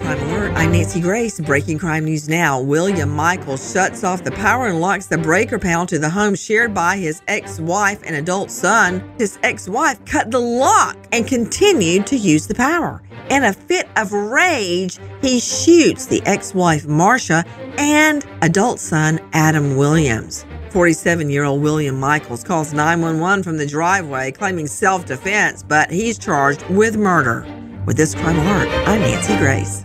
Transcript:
Crime Alert. I'm Nancy Grace. Breaking crime news now. William Michael shuts off the power and locks the breaker panel to the home shared by his ex wife and adult son. His ex wife cut the lock and continued to use the power. In a fit of rage, he shoots the ex wife Marcia and adult son Adam Williams. 47 year old William Michaels calls 911 from the driveway claiming self defense, but he's charged with murder. With this crime alert, I'm Nancy Grace.